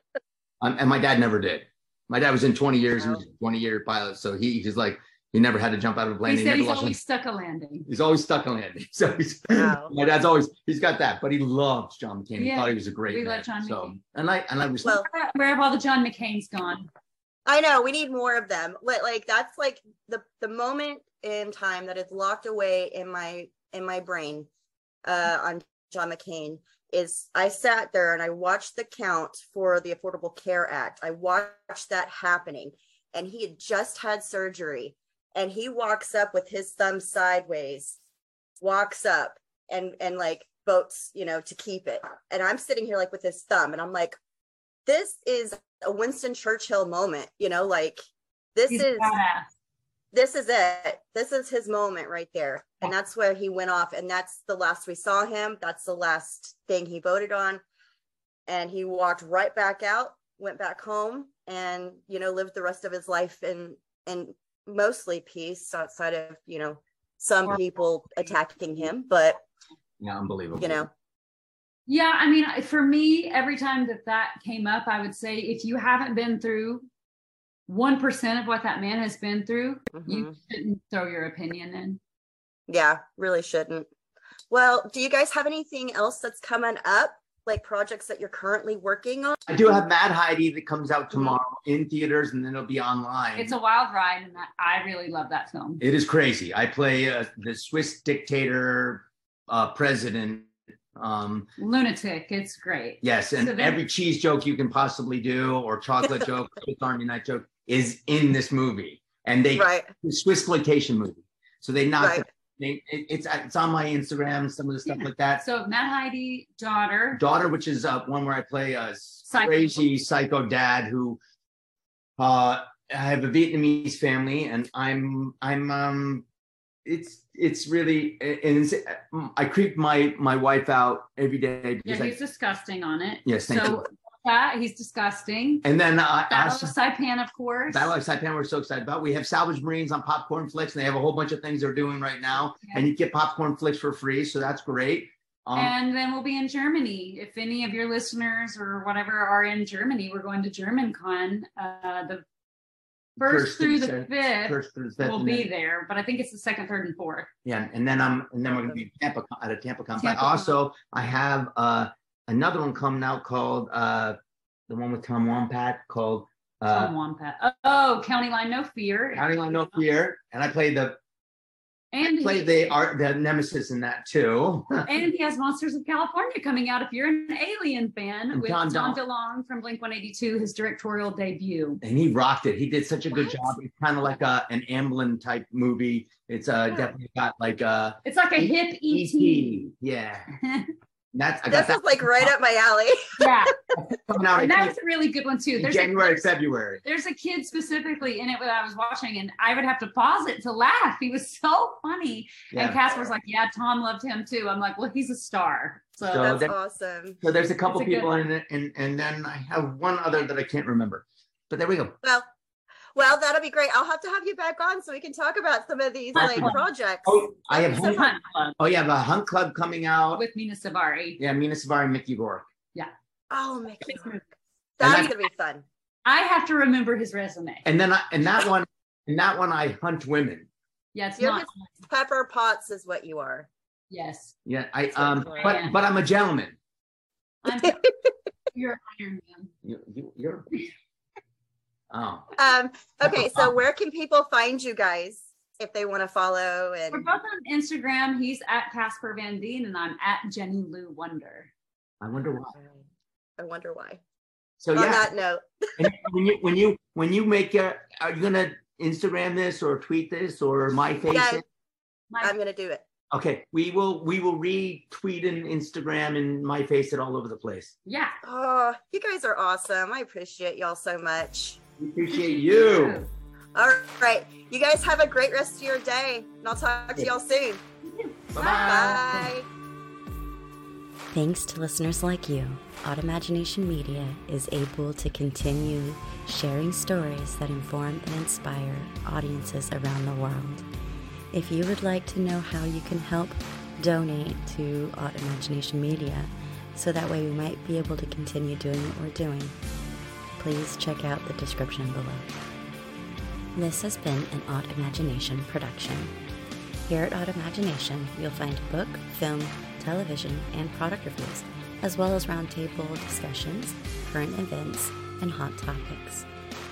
(laughs) um, and my dad never did. My dad was in 20 years. He was a 20 year pilot, so he he's like he never had to jump out of a plane. he said never he's lost always stuck a landing. He's always stuck a landing. (laughs) So he's, Wow. my dad's always he's got that, but he loved John McCain. He thought he was a great we man. love John so McCain. and I and I was Well, Where have all the John McCain's gone? I know we need more of them. Like, like that's like the the moment in time that is locked away in my in my brain uh on John McCain is I sat there and I watched the count for the Affordable Care Act. I watched that happening and he had just had surgery and he walks up with his thumb sideways, walks up and and like votes, you know, to keep it. And I'm sitting here like with his thumb and I'm like this is a Winston Churchill moment, you know, like this He's is badass. This is it. This is his moment right there. And that's where he went off. And that's the last we saw him. That's the last thing he voted on. And he walked right back out, went back home, and you know, lived the rest of his life in in mostly peace outside of, you know, some people attacking him. But yeah, unbelievable. you know, Yeah, I mean, for me, every time that that came up, I would say if you haven't been through 1% of what that man has been through, you mhm. shouldn't throw your opinion in. yeah, really shouldn't. Well, do you guys have anything else that's coming up? Like projects that you're currently working on? I do have Mad Heidi that comes out Mm-hmm. tomorrow in theaters and then it'll be online. It's a wild ride, and I I really love that film. it is crazy. I play uh, the Swiss dictator uh, president. Um, Lunatic, it's great. yes, and So then- every cheese joke you can possibly do, or chocolate (laughs) joke, Swiss Army knife joke, is in this movie. And they Right. Swiss exploitation movie. So they knocked Right. They, it, it's it's on my Instagram, some of the stuff Yeah. like that. So Mad Heidi, daughter, Daughter, which is uh, one where I play a Psycho. crazy psycho dad who uh I have a Vietnamese family and I'm I'm um it's it's really and it's, I creep my my wife out every day yeah, because I, he's disgusting on it. yes thank so you that he's disgusting. and then uh, Battle of Saipan, of course. Battle of Saipan we're so excited about we have Salvage Marines on Popcorn Flicks and they have a whole bunch of things they're doing right now Yeah. and you get Popcorn Flicks for free so that's great um, and then we'll be in Germany. If any of your listeners or whatever are in Germany, we're going to GermanCon. Uh, the first, through the fifth, first through the fifth, we'll be then- there, but I think it's the second, third, and fourth. Yeah, and then I'm and then we're gonna be at Tampa at a Tampa Con. But also I have uh another one coming out called uh the one with Tom Wopat called Tom uh Wopat. Oh, County Line No Fear. County Line No Fear. And I played the And played he, the art the nemesis in that too. (laughs) and he has Monsters of California coming out. If you're an Alien fan, And with Dong. DeLonge from Blink 182, his directorial debut. and he rocked it. He did such a good job. It's kind of like a, an Amblin type movie. It's uh Yeah. definitely got like a. It's like a hip ET. E.T. Yeah. (laughs) That's I got This that is like right up my alley. (laughs) Yeah, coming out and I that was a really good one too. in There's a, January, February. there's a kid specifically in it that I was watching, and I would have to pause it to laugh. He was so funny. Yeah. And Casper's like, "Yeah, Tom loved him too." I'm like, "Well, he's a star." So, So- That's that- awesome. So there's a couple It's a good people in it, and and then I have one other that I can't remember. But there we go. Well, well, that'll be great. I'll have to have you back on so we can talk about some of these like projects. Oh, I have It's a hunt, hunt club oh yeah, the hunt club coming out. with Mena Suvari. Yeah, Mena Suvari and Mickey Rourke. Yeah. Oh, Mickey. It's That's gonna be fun. I have to remember his resume. And then I, and that one and that one I hunt women. Yeah, it's You're not. Pepper Potts is what you are. Yes, Yeah, I That's um, but like. but I'm a gentleman. I'm, (laughs) you're an Iron Man. You, you you're. Oh, Um, okay, so (laughs) where can people find you guys if they want to follow We're both on Instagram. He's at Casper Van Dien, and I'm at Jenny Lou Wonder. I wonder why. I wonder why. So On yeah, that note, and when you when you when you make a, are you gonna Instagram this or tweet this or my face Yeah. it? My, I'm gonna do it. Okay, we will we will retweet and Instagram and my face it all over the place. yeah. Oh, you guys are awesome. I appreciate y'all so much. We appreciate you. All right. You guys have a great rest of your day. And I'll talk to y'all soon. Bye bye. Bye. Thanks to listeners like you, Odd Automagination Media is able to continue sharing stories that inform and inspire audiences around the world. If you would like to know how you can help donate to Odd Automagination Media, so that way we might be able to continue doing what we're doing, please check out the description below. This has been an Autimagination production. Here at Autimagination, you'll find book, film, television, and product reviews, as well as roundtable discussions, current events, and hot topics.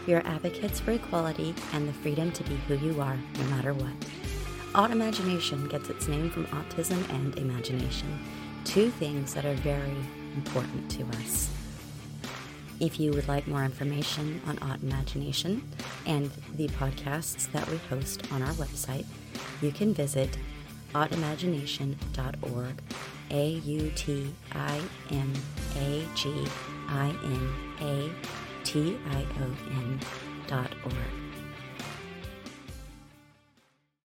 We are advocates for equality and the freedom to be who you are, no matter what. Autimagination gets its name from autism and imagination, two things that are very important to us. If you would like more information on Autimagination and the podcasts that we host on our website, you can visit autimagination.org, A U T I M A G I N A T I O N dot org.